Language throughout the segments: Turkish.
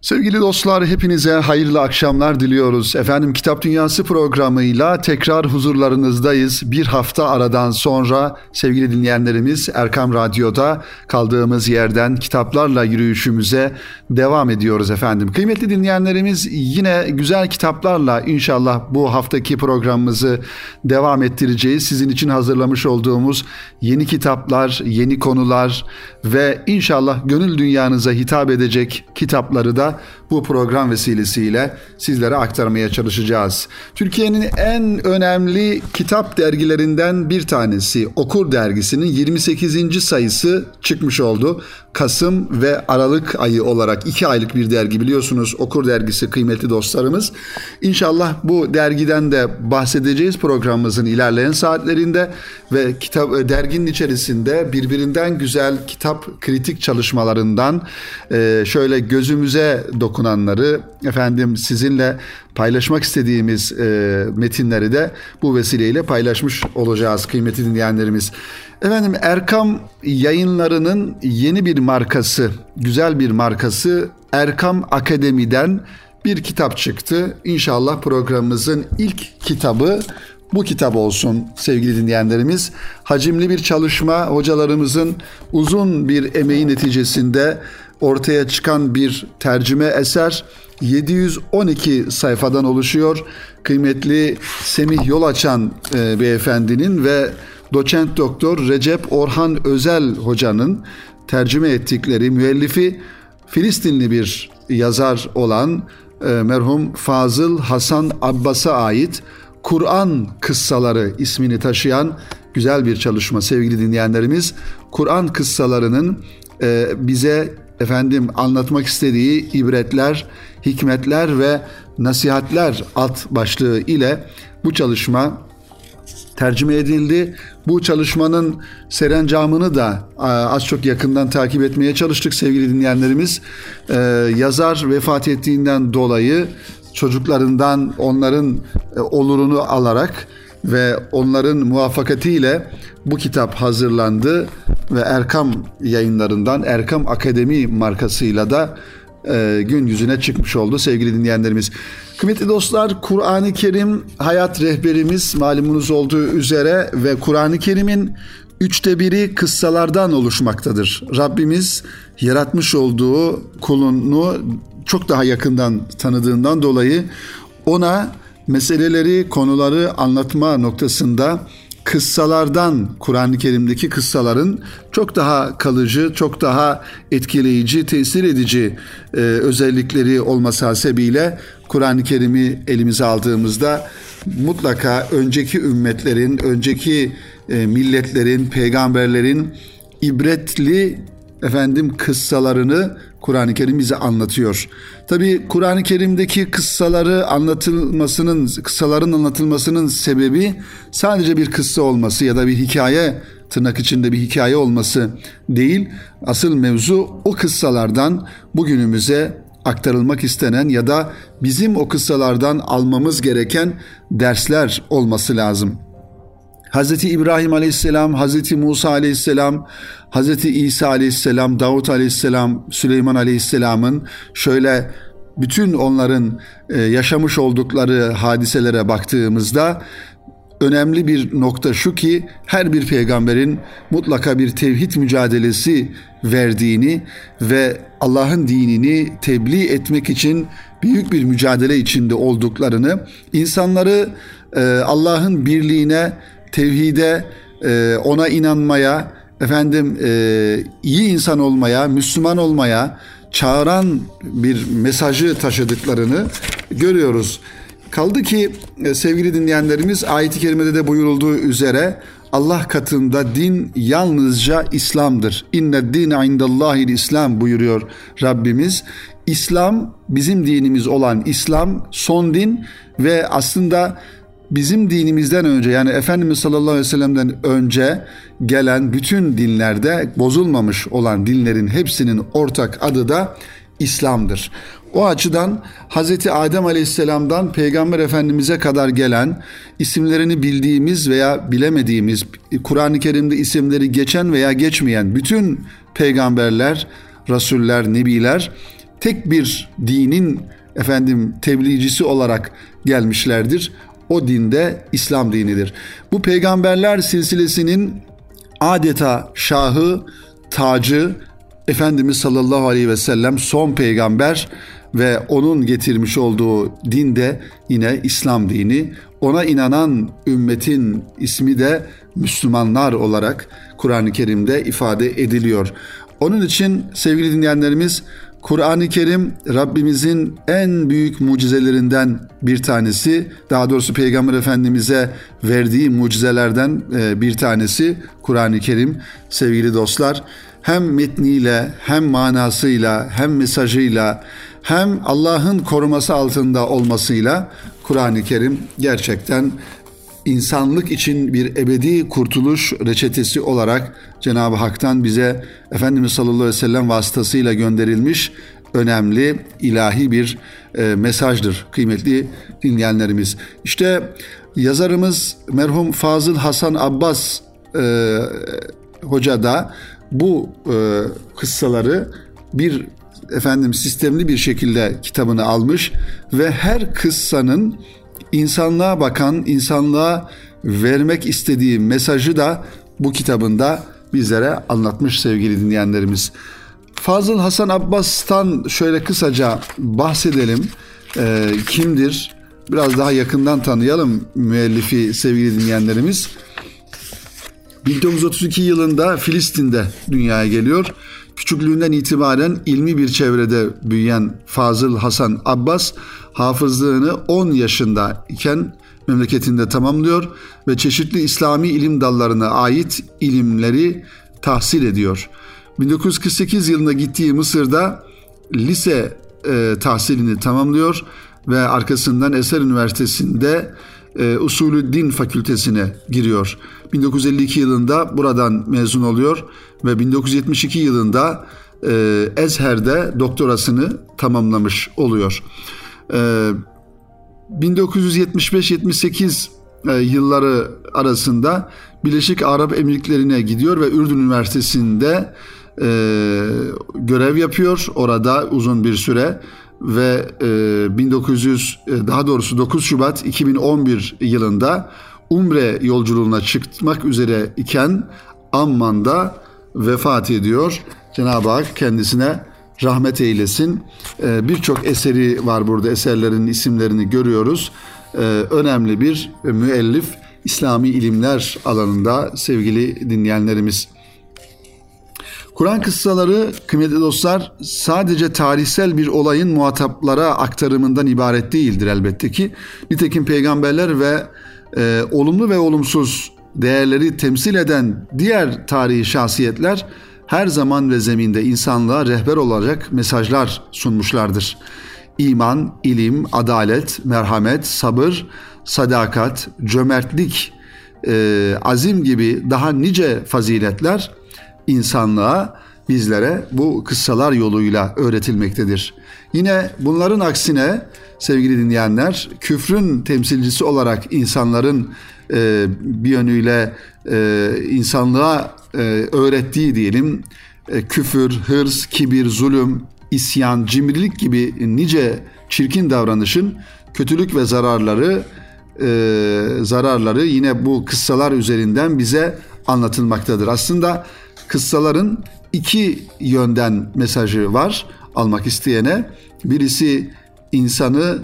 Sevgili dostlar hepinize hayırlı akşamlar diliyoruz. Efendim Kitap Dünyası programıyla tekrar huzurlarınızdayız. Bir hafta aradan sonra sevgili dinleyenlerimiz Erkam Radyo'da kaldığımız yerden kitaplarla yürüyüşümüze devam ediyoruz efendim. Kıymetli dinleyenlerimiz yine güzel kitaplarla inşallah bu haftaki programımızı devam ettireceğiz. Sizin için hazırlamış olduğumuz yeni kitaplar, yeni konular ve inşallah gönül dünyanıza hitap edecek kitapları da bu program vesilesiyle sizlere aktarmaya çalışacağız. Türkiye'nin en önemli kitap dergilerinden bir tanesi Okur dergisinin 28. sayısı çıkmış oldu. Kasım ve Aralık ayı olarak iki aylık bir dergi biliyorsunuz Okur dergisi kıymetli dostlarımız. İnşallah bu dergiden de bahsedeceğiz programımızın ilerleyen saatlerinde ve kitap e, derginin içerisinde birbirinden güzel kitap kritik çalışmalarından e, şöyle gözümüze dokunanları efendim sizinle paylaşmak istediğimiz e, metinleri de bu vesileyle paylaşmış olacağız kıymetli dinleyenlerimiz. Efendim Erkam yayınlarının yeni bir markası, güzel bir markası Erkam Akademi'den bir kitap çıktı. İnşallah programımızın ilk kitabı bu kitap olsun sevgili dinleyenlerimiz. Hacimli bir çalışma hocalarımızın uzun bir emeği neticesinde ortaya çıkan bir tercüme eser 712 sayfadan oluşuyor. Kıymetli Semih Yolaçan e, beyefendinin ve doçent doktor Recep Orhan Özel hocanın tercüme ettikleri müellifi Filistinli bir yazar olan e, merhum Fazıl Hasan Abbas'a ait Kur'an kıssaları ismini taşıyan güzel bir çalışma sevgili dinleyenlerimiz. Kur'an kıssalarının e, bize efendim anlatmak istediği ibretler, hikmetler ve nasihatler alt başlığı ile bu çalışma tercüme edildi. Bu çalışmanın serencamını da az çok yakından takip etmeye çalıştık sevgili dinleyenlerimiz. Ee, yazar vefat ettiğinden dolayı çocuklarından onların e, olurunu alarak ve onların muvaffakatiyle bu kitap hazırlandı ve Erkam yayınlarından Erkam Akademi markasıyla da e, gün yüzüne çıkmış oldu sevgili dinleyenlerimiz. Kıymetli dostlar Kur'an-ı Kerim hayat rehberimiz malumunuz olduğu üzere ve Kur'an-ı Kerim'in üçte biri kıssalardan oluşmaktadır. Rabbimiz yaratmış olduğu kulunu çok daha yakından tanıdığından dolayı ona meseleleri, konuları anlatma noktasında kıssalardan Kur'an-ı Kerim'deki kıssaların çok daha kalıcı, çok daha etkileyici, tesir edici e, özellikleri olması hasebiyle Kur'an-ı Kerim'i elimize aldığımızda mutlaka önceki ümmetlerin, önceki e, milletlerin, peygamberlerin ibretli efendim kıssalarını Kur'an-ı Kerim bize anlatıyor. Tabi Kur'an-ı Kerim'deki kıssaları anlatılmasının, kıssaların anlatılmasının sebebi sadece bir kıssa olması ya da bir hikaye tırnak içinde bir hikaye olması değil. Asıl mevzu o kıssalardan bugünümüze aktarılmak istenen ya da bizim o kıssalardan almamız gereken dersler olması lazım. Hz. İbrahim aleyhisselam, Hz. Musa aleyhisselam, Hz. İsa aleyhisselam, Davut aleyhisselam, Süleyman aleyhisselamın şöyle bütün onların e, yaşamış oldukları hadiselere baktığımızda önemli bir nokta şu ki her bir peygamberin mutlaka bir tevhid mücadelesi verdiğini ve Allah'ın dinini tebliğ etmek için büyük bir mücadele içinde olduklarını, insanları e, Allah'ın birliğine tevhide, e, ona inanmaya, efendim e, iyi insan olmaya, Müslüman olmaya çağıran bir mesajı taşıdıklarını görüyoruz. Kaldı ki e, sevgili dinleyenlerimiz ayet-i kerimede de buyurulduğu üzere Allah katında din yalnızca İslam'dır. İnne dine indallahil İslam buyuruyor Rabbimiz. İslam bizim dinimiz olan İslam son din ve aslında bizim dinimizden önce yani Efendimiz sallallahu aleyhi ve sellem'den önce gelen bütün dinlerde bozulmamış olan dinlerin hepsinin ortak adı da İslam'dır. O açıdan Hz. Adem Aleyhisselam'dan Peygamber Efendimiz'e kadar gelen isimlerini bildiğimiz veya bilemediğimiz Kur'an-ı Kerim'de isimleri geçen veya geçmeyen bütün peygamberler, rasuller, nebiler tek bir dinin efendim tebliğcisi olarak gelmişlerdir. O dinde İslam dinidir. Bu peygamberler silsilesinin adeta şahı, tacı Efendimiz sallallahu aleyhi ve sellem son peygamber ve onun getirmiş olduğu din de yine İslam dini. Ona inanan ümmetin ismi de Müslümanlar olarak Kur'an-ı Kerim'de ifade ediliyor. Onun için sevgili dinleyenlerimiz Kur'an-ı Kerim Rabbimizin en büyük mucizelerinden bir tanesi. Daha doğrusu Peygamber Efendimiz'e verdiği mucizelerden e, bir tanesi Kur'an-ı Kerim. Sevgili dostlar, hem metniyle, hem manasıyla, hem mesajıyla, hem Allah'ın koruması altında olmasıyla Kur'an-ı Kerim gerçekten insanlık için bir ebedi kurtuluş reçetesi olarak Cenab-ı Hak'tan bize Efendimiz sallallahu aleyhi ve sellem vasıtasıyla gönderilmiş önemli ilahi bir e, mesajdır kıymetli dinleyenlerimiz. İşte yazarımız merhum Fazıl Hasan Abbas e, Hoca da bu e, kıssaları bir efendim sistemli bir şekilde kitabını almış ve her kıssanın insanlığa bakan, insanlığa vermek istediği mesajı da bu kitabında bizlere anlatmış sevgili dinleyenlerimiz. Fazıl Hasan Abbas'tan şöyle kısaca bahsedelim. E, kimdir? Biraz daha yakından tanıyalım müellifi sevgili dinleyenlerimiz. 1932 yılında Filistin'de dünyaya geliyor. Küçüklüğünden itibaren ilmi bir çevrede büyüyen Fazıl Hasan Abbas hafızlığını 10 yaşında iken memleketinde tamamlıyor ve çeşitli İslami ilim dallarına ait ilimleri tahsil ediyor. 1948 yılında gittiği Mısır'da lise e, tahsilini tamamlıyor ve arkasından Eser Üniversitesi'nde e, Usulü Din Fakültesine giriyor. 1952 yılında buradan mezun oluyor ve 1972 yılında e, Ezher'de doktorasını tamamlamış oluyor. E, 1975-78 e, yılları arasında Birleşik Arap Emirlikleri'ne gidiyor ve Ürdün Üniversitesi'nde e, görev yapıyor orada uzun bir süre ve e, 1900 e, daha doğrusu 9 Şubat 2011 yılında Umre yolculuğuna çıkmak üzere iken Amman'da vefat ediyor. Cenab-ı Hak kendisine rahmet eylesin. E, Birçok eseri var burada. Eserlerin isimlerini görüyoruz. E, önemli bir müellif İslami ilimler alanında sevgili dinleyenlerimiz. Kur'an kıssaları kıymetli dostlar sadece tarihsel bir olayın muhataplara aktarımından ibaret değildir elbette ki. Nitekim peygamberler ve e, olumlu ve olumsuz değerleri temsil eden diğer tarihi şahsiyetler her zaman ve zeminde insanlığa rehber olacak mesajlar sunmuşlardır. İman, ilim, adalet, merhamet, sabır, sadakat, cömertlik, e, azim gibi daha nice faziletler insanlığa bizlere bu kıssalar yoluyla öğretilmektedir. Yine bunların aksine sevgili dinleyenler küfrün temsilcisi olarak insanların e, bir yönüyle e, insanlığa e, öğrettiği diyelim e, küfür, hırs, kibir, zulüm, isyan, cimrilik gibi nice çirkin davranışın kötülük ve zararları e, zararları yine bu kıssalar üzerinden bize anlatılmaktadır. Aslında kıssaların iki yönden mesajı var almak isteyene. Birisi insanı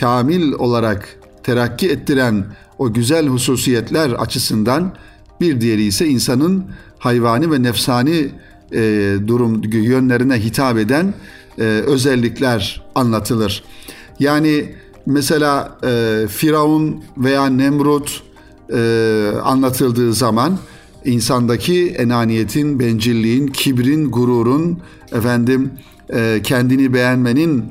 kamil olarak terakki ettiren o güzel hususiyetler açısından bir diğeri ise insanın hayvani ve nefsani e, durum yönlerine hitap eden e, özellikler anlatılır. Yani mesela e, Firavun veya Nemrut e, anlatıldığı zaman insandaki enaniyetin, bencilliğin, kibrin, gururun, efendim e, kendini beğenmenin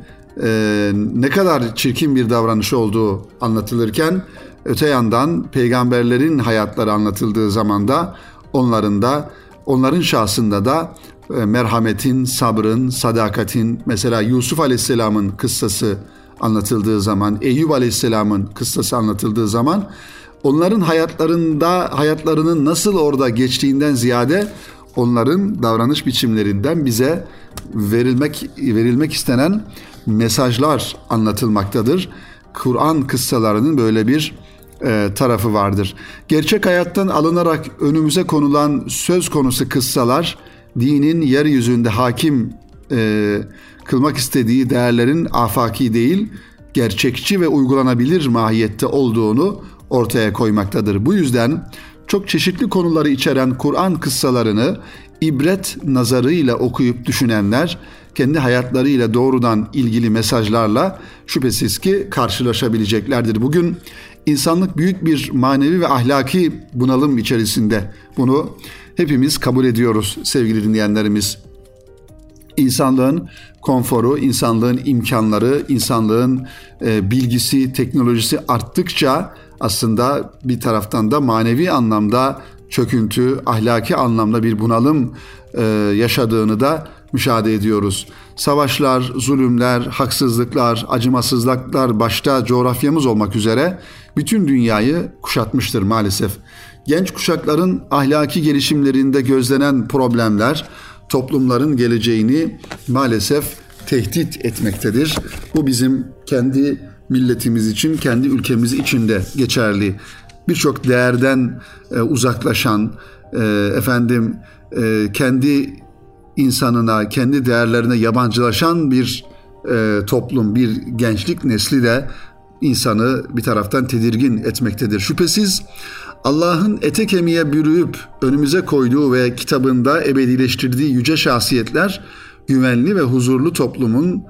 e, ne kadar çirkin bir davranış olduğu anlatılırken öte yandan peygamberlerin hayatları anlatıldığı zaman da onların da onların şahsında da e, merhametin, sabrın, sadakatin mesela Yusuf Aleyhisselam'ın kıssası anlatıldığı zaman, Eyüp Aleyhisselam'ın kıssası anlatıldığı zaman onların hayatlarında hayatlarının nasıl orada geçtiğinden ziyade onların davranış biçimlerinden bize verilmek verilmek istenen mesajlar anlatılmaktadır. Kur'an kıssalarının böyle bir e, tarafı vardır. Gerçek hayattan alınarak önümüze konulan söz konusu kıssalar dinin yeryüzünde hakim e, kılmak istediği değerlerin afaki değil, gerçekçi ve uygulanabilir mahiyette olduğunu ortaya koymaktadır. Bu yüzden çok çeşitli konuları içeren Kur'an kıssalarını ibret nazarıyla okuyup düşünenler kendi hayatlarıyla doğrudan ilgili mesajlarla şüphesiz ki karşılaşabileceklerdir. Bugün insanlık büyük bir manevi ve ahlaki bunalım içerisinde. Bunu hepimiz kabul ediyoruz sevgili dinleyenlerimiz. İnsanlığın konforu, insanlığın imkanları, insanlığın e, bilgisi, teknolojisi arttıkça aslında bir taraftan da manevi anlamda çöküntü, ahlaki anlamda bir bunalım e, yaşadığını da müşahede ediyoruz. Savaşlar, zulümler, haksızlıklar, acımasızlıklar başta coğrafyamız olmak üzere bütün dünyayı kuşatmıştır maalesef. Genç kuşakların ahlaki gelişimlerinde gözlenen problemler toplumların geleceğini maalesef tehdit etmektedir. Bu bizim kendi milletimiz için, kendi ülkemiz için de geçerli. Birçok değerden e, uzaklaşan, e, efendim e, kendi insanına, kendi değerlerine yabancılaşan bir e, toplum, bir gençlik nesli de insanı bir taraftan tedirgin etmektedir. Şüphesiz Allah'ın ete kemiğe bürüyüp önümüze koyduğu ve kitabında ebedileştirdiği yüce şahsiyetler güvenli ve huzurlu toplumun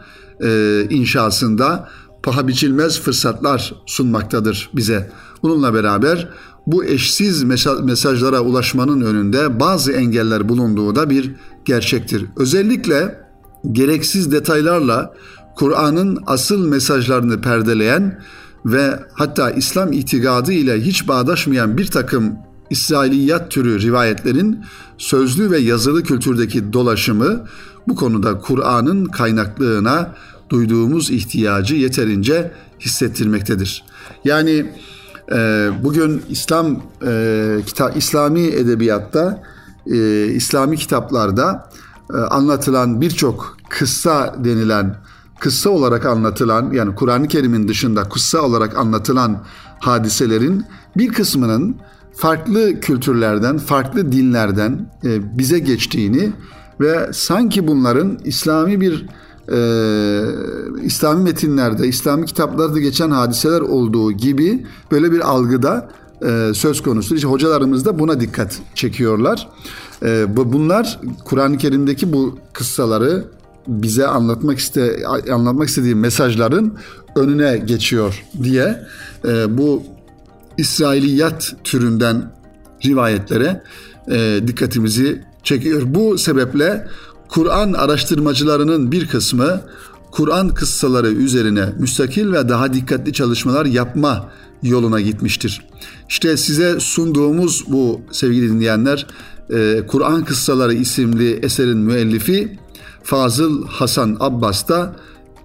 e, inşasında paha biçilmez fırsatlar sunmaktadır bize. Bununla beraber bu eşsiz mesajlara ulaşmanın önünde bazı engeller bulunduğu da bir gerçektir. Özellikle gereksiz detaylarla Kur'an'ın asıl mesajlarını perdeleyen ve hatta İslam itikadı ile hiç bağdaşmayan bir takım İsrailiyat türü rivayetlerin sözlü ve yazılı kültürdeki dolaşımı bu konuda Kur'an'ın kaynaklığına duyduğumuz ihtiyacı yeterince hissettirmektedir. Yani e, bugün İslam e, kita, İslami edebiyatta, e, İslami kitaplarda e, anlatılan birçok kıssa denilen kıssa olarak anlatılan yani Kur'an-ı Kerim'in dışında kıssa olarak anlatılan hadiselerin bir kısmının farklı kültürlerden, farklı dinlerden e, bize geçtiğini ve sanki bunların İslami bir e, İslami metinlerde, İslami kitaplarda geçen hadiseler olduğu gibi böyle bir algıda e, söz konusu. İşte hocalarımız da buna dikkat çekiyorlar. E, bunlar Kur'an-ı Kerim'deki bu kıssaları bize anlatmak iste anlatmak istediği mesajların önüne geçiyor diye e, bu İsrailiyat türünden rivayetlere e, dikkatimizi çekiyor. Bu sebeple Kur'an araştırmacılarının bir kısmı Kur'an kıssaları üzerine müstakil ve daha dikkatli çalışmalar yapma yoluna gitmiştir. İşte size sunduğumuz bu sevgili dinleyenler e, Kur'an Kıssaları isimli eserin müellifi Fazıl Hasan Abbas da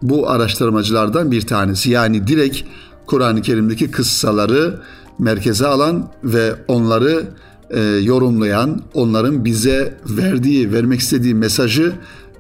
bu araştırmacılardan bir tanesi. Yani direkt Kur'an-ı Kerim'deki kıssaları merkeze alan ve onları e, yorumlayan, onların bize verdiği, vermek istediği mesajı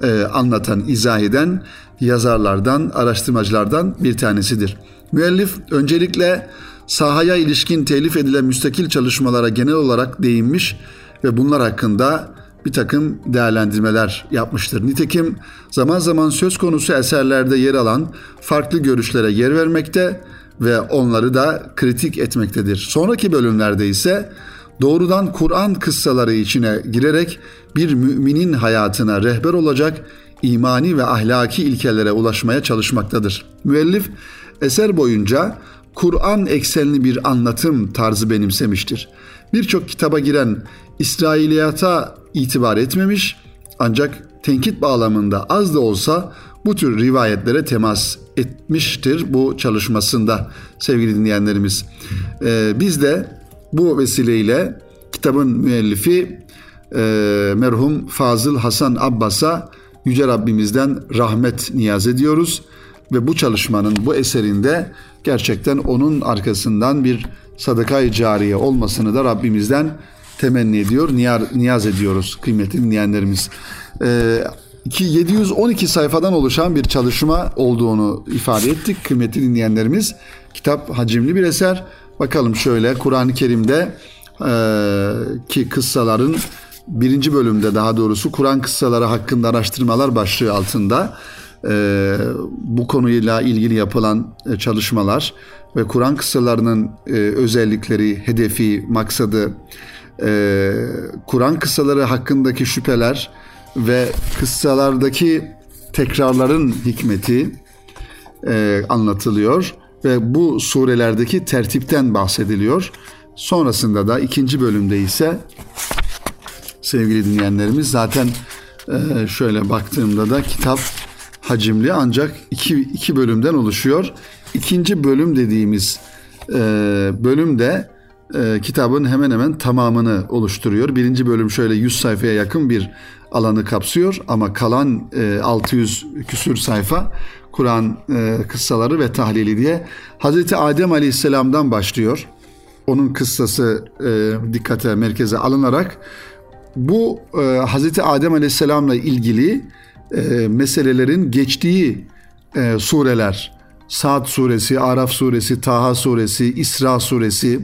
e, anlatan, izah eden yazarlardan, araştırmacılardan bir tanesidir. Müellif öncelikle sahaya ilişkin telif edilen müstakil çalışmalara genel olarak değinmiş ve bunlar hakkında bir takım değerlendirmeler yapmıştır. Nitekim zaman zaman söz konusu eserlerde yer alan farklı görüşlere yer vermekte ve onları da kritik etmektedir. Sonraki bölümlerde ise doğrudan Kur'an kıssaları içine girerek bir müminin hayatına rehber olacak imani ve ahlaki ilkelere ulaşmaya çalışmaktadır. Müellif eser boyunca Kur'an eksenli bir anlatım tarzı benimsemiştir. Birçok kitaba giren İsrailiyata itibar etmemiş ancak tenkit bağlamında az da olsa bu tür rivayetlere temas etmiştir bu çalışmasında sevgili dinleyenlerimiz. Ee, biz de bu vesileyle kitabın müellifi e, merhum Fazıl Hasan Abbas'a Yüce Rabbimizden rahmet niyaz ediyoruz. Ve bu çalışmanın, bu eserinde gerçekten onun arkasından bir sadaka-i cariye olmasını da Rabbimizden temenni ediyor, niyaz ediyoruz kıymetli dinleyenlerimiz. 712 sayfadan oluşan bir çalışma olduğunu ifade ettik kıymetli dinleyenlerimiz. Kitap hacimli bir eser. Bakalım şöyle Kur'an-ı Kerim'de e, ki kıssaların birinci bölümde daha doğrusu Kur'an kıssaları hakkında araştırmalar başlığı altında e, bu konuyla ilgili yapılan e, çalışmalar ve Kur'an kıssalarının e, özellikleri, hedefi, maksadı, e, Kur'an kıssaları hakkındaki şüpheler ve kıssalardaki tekrarların hikmeti e, anlatılıyor ve bu surelerdeki tertipten bahsediliyor. Sonrasında da ikinci bölümde ise sevgili dinleyenlerimiz zaten e, şöyle baktığımda da kitap hacimli ancak iki, iki bölümden oluşuyor. İkinci bölüm dediğimiz e, bölümde e, kitabın hemen hemen tamamını oluşturuyor. Birinci bölüm şöyle 100 sayfaya yakın bir alanı kapsıyor ama kalan e, 600 küsür sayfa Kur'an e, kıssaları ve tahlili diye. Hazreti Adem Aleyhisselam'dan başlıyor. Onun kıssası e, dikkate merkeze alınarak. Bu e, Hazreti Adem Aleyhisselam'la ilgili e, meselelerin geçtiği e, sureler. Sad suresi, Araf suresi, Taha suresi, İsra suresi,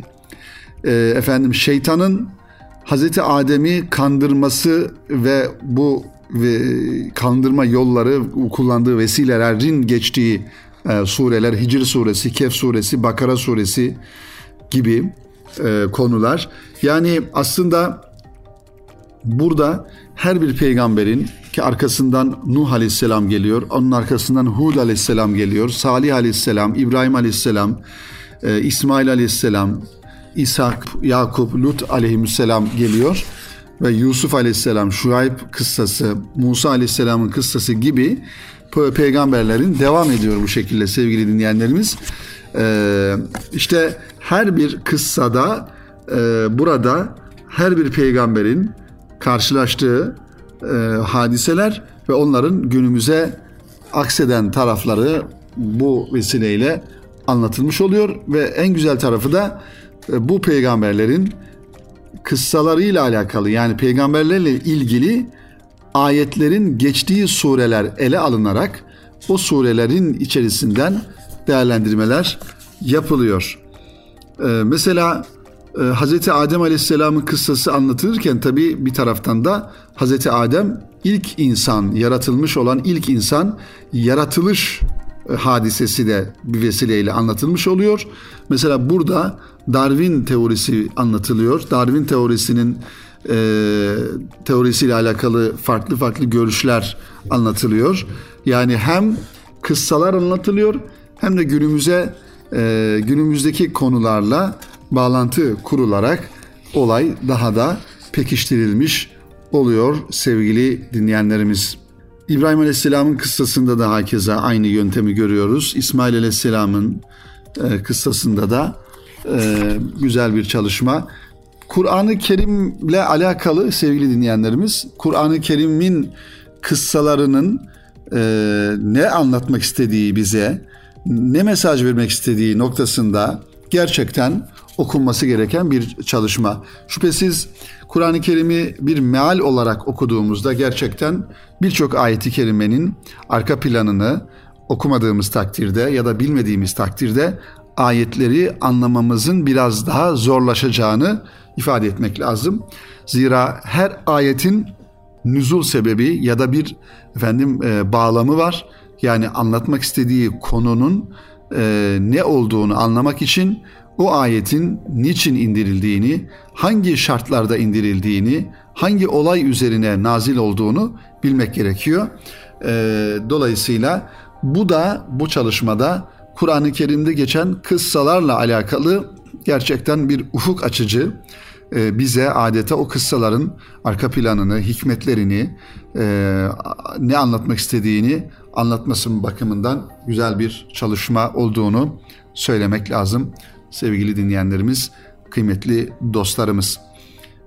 e, efendim şeytanın Hazreti Adem'i kandırması ve bu ve kandırma yolları kullandığı vesilelerin geçtiği e, sureler Hicr suresi, Kehf suresi, Bakara suresi gibi e, konular. Yani aslında burada her bir peygamberin ki arkasından Nuh aleyhisselam geliyor, onun arkasından Hud aleyhisselam geliyor, Salih aleyhisselam, İbrahim aleyhisselam, e, İsmail aleyhisselam, İshak, Yakup, Lut aleyhisselam geliyor ve Yusuf aleyhisselam, Şuayb kıssası, Musa aleyhisselamın kıssası gibi peygamberlerin devam ediyor bu şekilde sevgili dinleyenlerimiz. Ee, işte her bir kıssada e, burada her bir peygamberin karşılaştığı e, hadiseler ve onların günümüze akseden tarafları bu vesileyle anlatılmış oluyor ve en güzel tarafı da e, bu peygamberlerin kıssalarıyla alakalı yani peygamberlerle ilgili ayetlerin geçtiği sureler ele alınarak o surelerin içerisinden değerlendirmeler yapılıyor. Ee, mesela e, Hz. Adem Aleyhisselam'ın kıssası anlatılırken tabi bir taraftan da Hz. Adem ilk insan, yaratılmış olan ilk insan yaratılış e, hadisesi de bir vesileyle anlatılmış oluyor. Mesela burada Darwin teorisi anlatılıyor. Darwin teorisinin e, teorisiyle alakalı farklı farklı görüşler anlatılıyor. Yani hem kıssalar anlatılıyor hem de günümüze e, günümüzdeki konularla bağlantı kurularak olay daha da pekiştirilmiş oluyor sevgili dinleyenlerimiz. İbrahim Aleyhisselam'ın kıssasında da hakeza aynı yöntemi görüyoruz. İsmail Aleyhisselam'ın e, kıssasında da güzel bir çalışma. Kur'an-ı Kerim'le alakalı sevgili dinleyenlerimiz, Kur'an-ı Kerim'in kıssalarının e, ne anlatmak istediği bize, ne mesaj vermek istediği noktasında gerçekten okunması gereken bir çalışma. Şüphesiz Kur'an-ı Kerim'i bir meal olarak okuduğumuzda gerçekten birçok ayeti kerimenin arka planını okumadığımız takdirde ya da bilmediğimiz takdirde ayetleri anlamamızın biraz daha zorlaşacağını ifade etmek lazım. Zira her ayetin nüzul sebebi ya da bir efendim e, bağlamı var. Yani anlatmak istediği konunun e, ne olduğunu anlamak için o ayetin niçin indirildiğini, hangi şartlarda indirildiğini, hangi olay üzerine nazil olduğunu bilmek gerekiyor. E, dolayısıyla bu da bu çalışmada Kur'an-ı Kerim'de geçen kıssalarla alakalı gerçekten bir ufuk açıcı e, bize adeta o kıssaların arka planını, hikmetlerini, e, ne anlatmak istediğini anlatması bakımından güzel bir çalışma olduğunu söylemek lazım sevgili dinleyenlerimiz, kıymetli dostlarımız.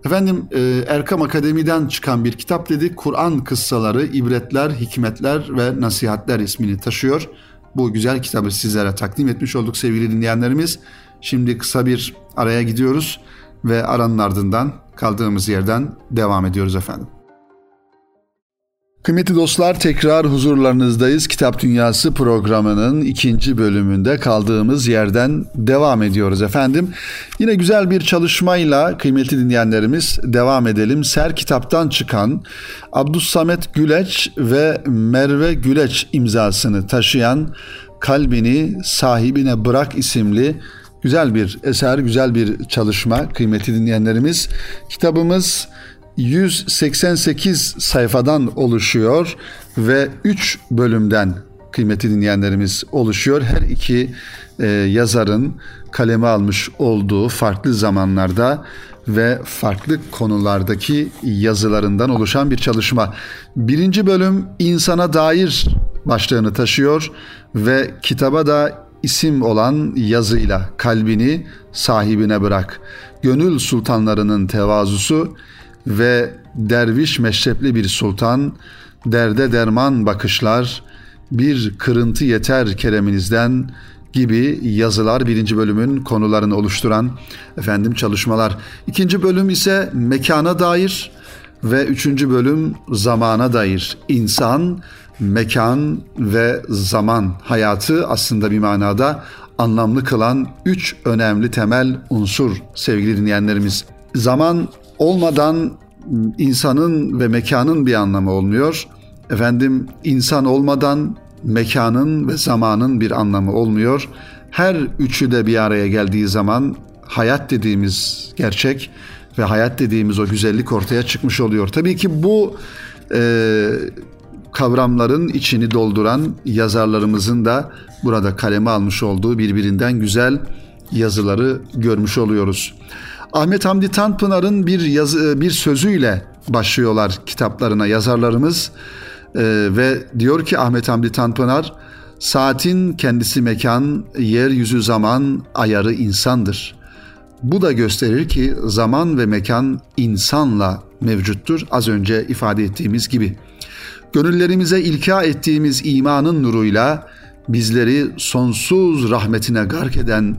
Efendim e, Erkam Akademi'den çıkan bir kitap dedik. Kur'an kıssaları, ibretler, hikmetler ve nasihatler ismini taşıyor. Bu güzel kitabı sizlere takdim etmiş olduk sevgili dinleyenlerimiz. Şimdi kısa bir araya gidiyoruz. ve aranın ardından kaldığımız yerden devam ediyoruz efendim. Kıymetli dostlar tekrar huzurlarınızdayız. Kitap Dünyası programının ikinci bölümünde kaldığımız yerden devam ediyoruz efendim. Yine güzel bir çalışmayla kıymetli dinleyenlerimiz devam edelim. Ser kitaptan çıkan Abdüssamet Güleç ve Merve Güleç imzasını taşıyan Kalbini Sahibine Bırak isimli güzel bir eser, güzel bir çalışma kıymetli dinleyenlerimiz. Kitabımız 188 sayfadan oluşuyor ve 3 bölümden kıymetli dinleyenlerimiz oluşuyor. Her iki e, yazarın kaleme almış olduğu farklı zamanlarda ve farklı konulardaki yazılarından oluşan bir çalışma. Birinci bölüm insana dair başlığını taşıyor ve kitaba da isim olan yazıyla kalbini sahibine bırak. Gönül sultanlarının tevazusu ve derviş meşrepli bir sultan, derde derman bakışlar, bir kırıntı yeter kereminizden gibi yazılar birinci bölümün konularını oluşturan efendim çalışmalar. İkinci bölüm ise mekana dair ve üçüncü bölüm zamana dair. İnsan, mekan ve zaman hayatı aslında bir manada anlamlı kılan üç önemli temel unsur sevgili dinleyenlerimiz. Zaman olmadan insanın ve mekanın bir anlamı olmuyor. Efendim insan olmadan mekanın ve zamanın bir anlamı olmuyor. Her üçü de bir araya geldiği zaman hayat dediğimiz gerçek ve hayat dediğimiz o güzellik ortaya çıkmış oluyor. Tabii ki bu e, kavramların içini dolduran yazarlarımızın da burada kaleme almış olduğu birbirinden güzel yazıları görmüş oluyoruz. Ahmet Hamdi Tanpınar'ın bir yazı, bir sözüyle başlıyorlar kitaplarına yazarlarımız ee, ve diyor ki Ahmet Hamdi Tanpınar saatin kendisi mekan, yeryüzü zaman, ayarı insandır. Bu da gösterir ki zaman ve mekan insanla mevcuttur az önce ifade ettiğimiz gibi. Gönüllerimize ilka ettiğimiz imanın nuruyla bizleri sonsuz rahmetine gark eden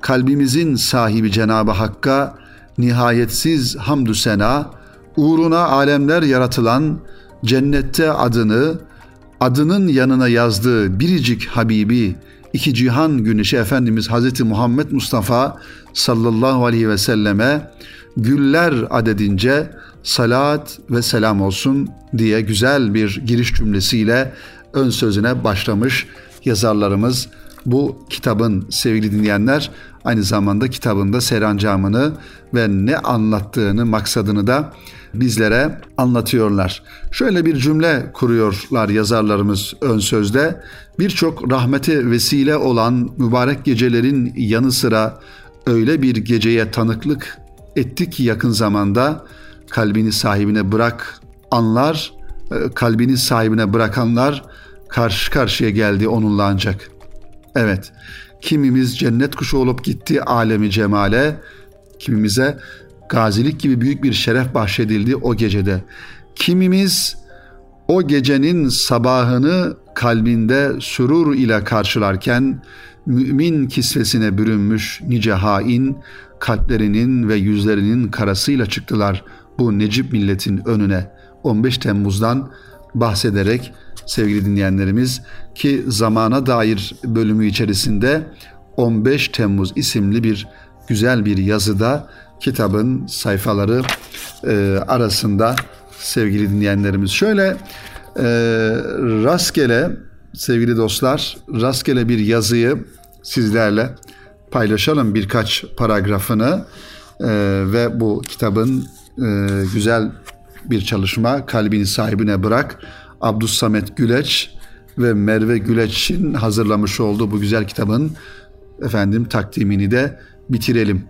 kalbimizin sahibi Cenabı Hakk'a nihayetsiz hamdü sena, uğruna alemler yaratılan cennette adını, adının yanına yazdığı biricik Habibi, iki cihan güneşi Efendimiz Hazreti Muhammed Mustafa sallallahu aleyhi ve selleme güller adedince salat ve selam olsun diye güzel bir giriş cümlesiyle ön sözüne başlamış yazarlarımız bu kitabın sevgili dinleyenler aynı zamanda kitabında serancamını ve ne anlattığını, maksadını da bizlere anlatıyorlar. Şöyle bir cümle kuruyorlar yazarlarımız ön sözde. Birçok rahmete vesile olan mübarek gecelerin yanı sıra öyle bir geceye tanıklık ettik ki yakın zamanda kalbini sahibine bırak anlar, e, kalbini sahibine bırakanlar karşı karşıya geldi onunla ancak. Evet, kimimiz cennet kuşu olup gitti alemi cemale, kimimize gazilik gibi büyük bir şeref bahşedildi o gecede. Kimimiz o gecenin sabahını kalbinde sürur ile karşılarken mümin kisvesine bürünmüş nice hain kalplerinin ve yüzlerinin karasıyla çıktılar bu Necip milletin önüne 15 Temmuz'dan bahsederek sevgili dinleyenlerimiz ki zamana dair bölümü içerisinde 15 Temmuz isimli bir güzel bir yazıda kitabın sayfaları e, arasında sevgili dinleyenlerimiz. Şöyle e, rastgele sevgili dostlar rastgele bir yazıyı sizlerle paylaşalım birkaç paragrafını e, ve bu kitabın e, güzel bir çalışma kalbini sahibine bırak Abdus Samet Güleç ve Merve Güleç'in hazırlamış olduğu bu güzel kitabın efendim takdimini de bitirelim.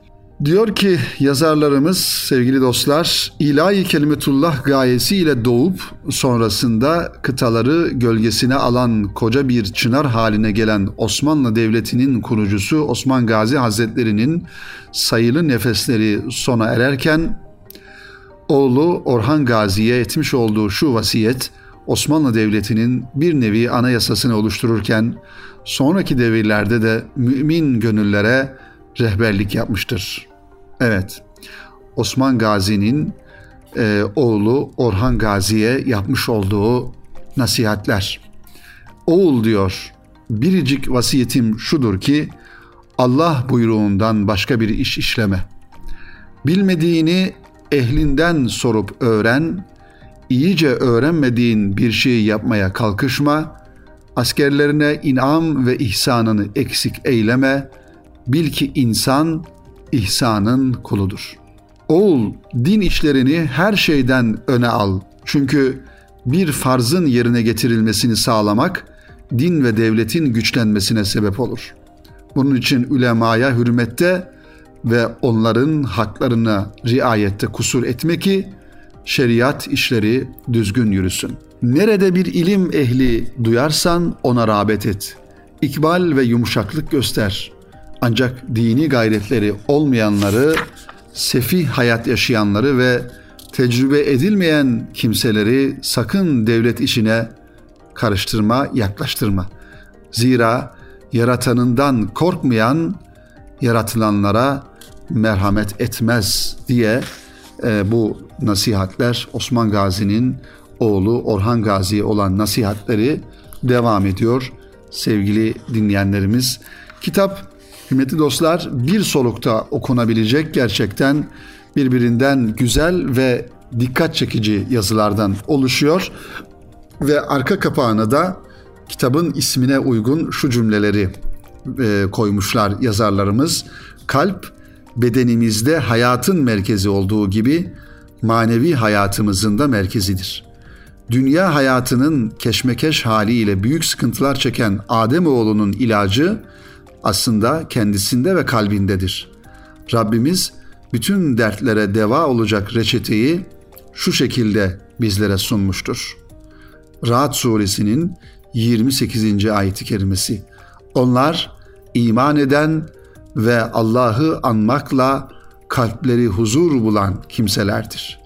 Diyor ki yazarlarımız sevgili dostlar ilahi kelimetullah gayesiyle doğup sonrasında kıtaları gölgesine alan koca bir çınar haline gelen Osmanlı Devleti'nin kurucusu Osman Gazi Hazretleri'nin sayılı nefesleri sona ererken oğlu Orhan Gazi'ye etmiş olduğu şu vasiyet Osmanlı Devleti'nin bir nevi anayasasını oluştururken sonraki devirlerde de mümin gönüllere rehberlik yapmıştır. Evet, Osman Gazi'nin e, oğlu Orhan Gazi'ye yapmış olduğu nasihatler. Oğul diyor, biricik vasiyetim şudur ki Allah buyruğundan başka bir iş işleme. Bilmediğini ehlinden sorup öğren, iyice öğrenmediğin bir şeyi yapmaya kalkışma, askerlerine inam ve ihsanını eksik eyleme, bil ki insan ihsanın kuludur. Oğul, din işlerini her şeyden öne al. Çünkü bir farzın yerine getirilmesini sağlamak, din ve devletin güçlenmesine sebep olur. Bunun için ulemaya hürmette ve onların haklarına riayette kusur etme ki şeriat işleri düzgün yürüsün. Nerede bir ilim ehli duyarsan ona rağbet et. İkbal ve yumuşaklık göster. Ancak dini gayretleri olmayanları, sefih hayat yaşayanları ve tecrübe edilmeyen kimseleri sakın devlet işine karıştırma, yaklaştırma. Zira yaratanından korkmayan yaratılanlara merhamet etmez diye e, bu nasihatler Osman Gazi'nin oğlu Orhan Gazi'ye olan nasihatleri devam ediyor sevgili dinleyenlerimiz. Kitap kıymetli dostlar bir solukta okunabilecek gerçekten birbirinden güzel ve dikkat çekici yazılardan oluşuyor ve arka kapağına da kitabın ismine uygun şu cümleleri e, koymuşlar yazarlarımız. Kalp bedenimizde hayatın merkezi olduğu gibi manevi hayatımızın da merkezidir. Dünya hayatının keşmekeş haliyle büyük sıkıntılar çeken Adem oğlunun ilacı aslında kendisinde ve kalbindedir. Rabbimiz bütün dertlere deva olacak reçeteyi şu şekilde bizlere sunmuştur. Rahat suresinin 28. ayeti kerimesi. Onlar iman eden ve Allah'ı anmakla kalpleri huzur bulan kimselerdir.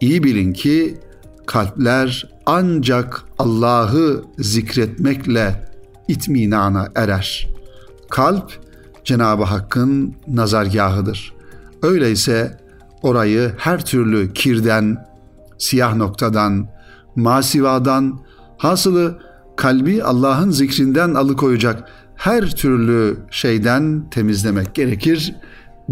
İyi bilin ki kalpler ancak Allah'ı zikretmekle itminana erer. Kalp Cenab-ı Hakk'ın nazargahıdır. Öyleyse orayı her türlü kirden, siyah noktadan, masivadan, hasılı kalbi Allah'ın zikrinden alıkoyacak her türlü şeyden temizlemek gerekir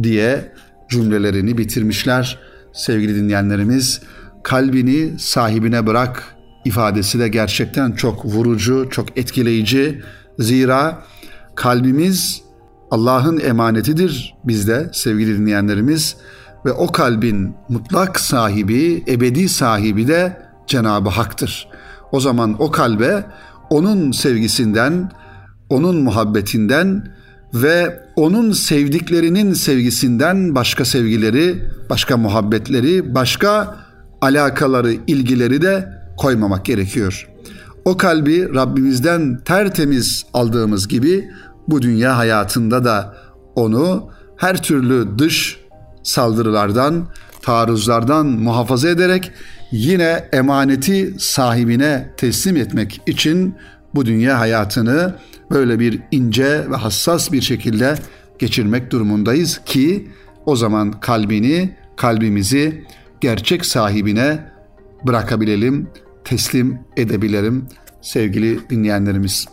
diye cümlelerini bitirmişler sevgili dinleyenlerimiz. Kalbini sahibine bırak ifadesi de gerçekten çok vurucu, çok etkileyici. Zira kalbimiz Allah'ın emanetidir bizde sevgili dinleyenlerimiz ve o kalbin mutlak sahibi, ebedi sahibi de Cenab-ı Hak'tır. O zaman o kalbe onun sevgisinden, onun muhabbetinden ve onun sevdiklerinin sevgisinden başka sevgileri, başka muhabbetleri, başka alakaları, ilgileri de koymamak gerekiyor. O kalbi Rabbimizden tertemiz aldığımız gibi bu dünya hayatında da onu her türlü dış saldırılardan, taarruzlardan muhafaza ederek yine emaneti sahibine teslim etmek için bu dünya hayatını böyle bir ince ve hassas bir şekilde geçirmek durumundayız ki o zaman kalbini, kalbimizi gerçek sahibine bırakabilelim, teslim edebilelim sevgili dinleyenlerimiz.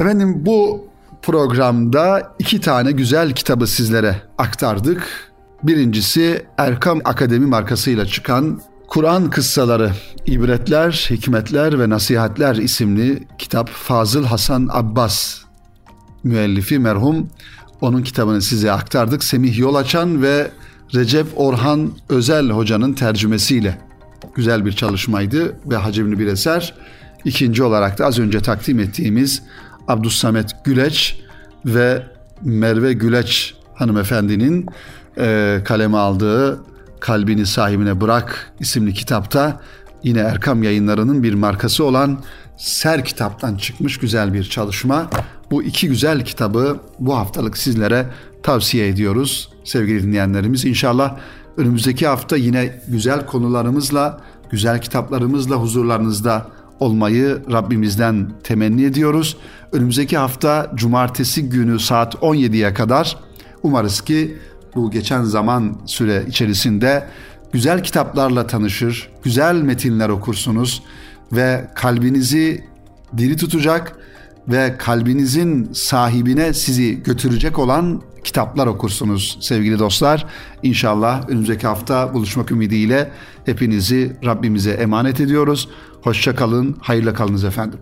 Efendim bu programda iki tane güzel kitabı sizlere aktardık. Birincisi Erkam Akademi markasıyla çıkan Kur'an Kıssaları, İbretler, Hikmetler ve Nasihatler isimli kitap Fazıl Hasan Abbas müellifi merhum onun kitabını size aktardık. Semih Yolaçan ve Recep Orhan Özel hocanın tercümesiyle güzel bir çalışmaydı ve hacimli bir eser. İkinci olarak da az önce takdim ettiğimiz Abdüssamet Güleç ve Merve Güleç hanımefendinin e, kaleme aldığı Kalbini Sahibine Bırak isimli kitapta yine Erkam yayınlarının bir markası olan Ser kitaptan çıkmış güzel bir çalışma. Bu iki güzel kitabı bu haftalık sizlere tavsiye ediyoruz sevgili dinleyenlerimiz. İnşallah önümüzdeki hafta yine güzel konularımızla, güzel kitaplarımızla huzurlarınızda olmayı Rabbimizden temenni ediyoruz. Önümüzdeki hafta cumartesi günü saat 17'ye kadar umarız ki bu geçen zaman süre içerisinde güzel kitaplarla tanışır, güzel metinler okursunuz ve kalbinizi diri tutacak ve kalbinizin sahibine sizi götürecek olan kitaplar okursunuz sevgili dostlar. İnşallah önümüzdeki hafta buluşmak ümidiyle hepinizi Rabbimize emanet ediyoruz. Hoşça kalın, hayırla kalınız efendim.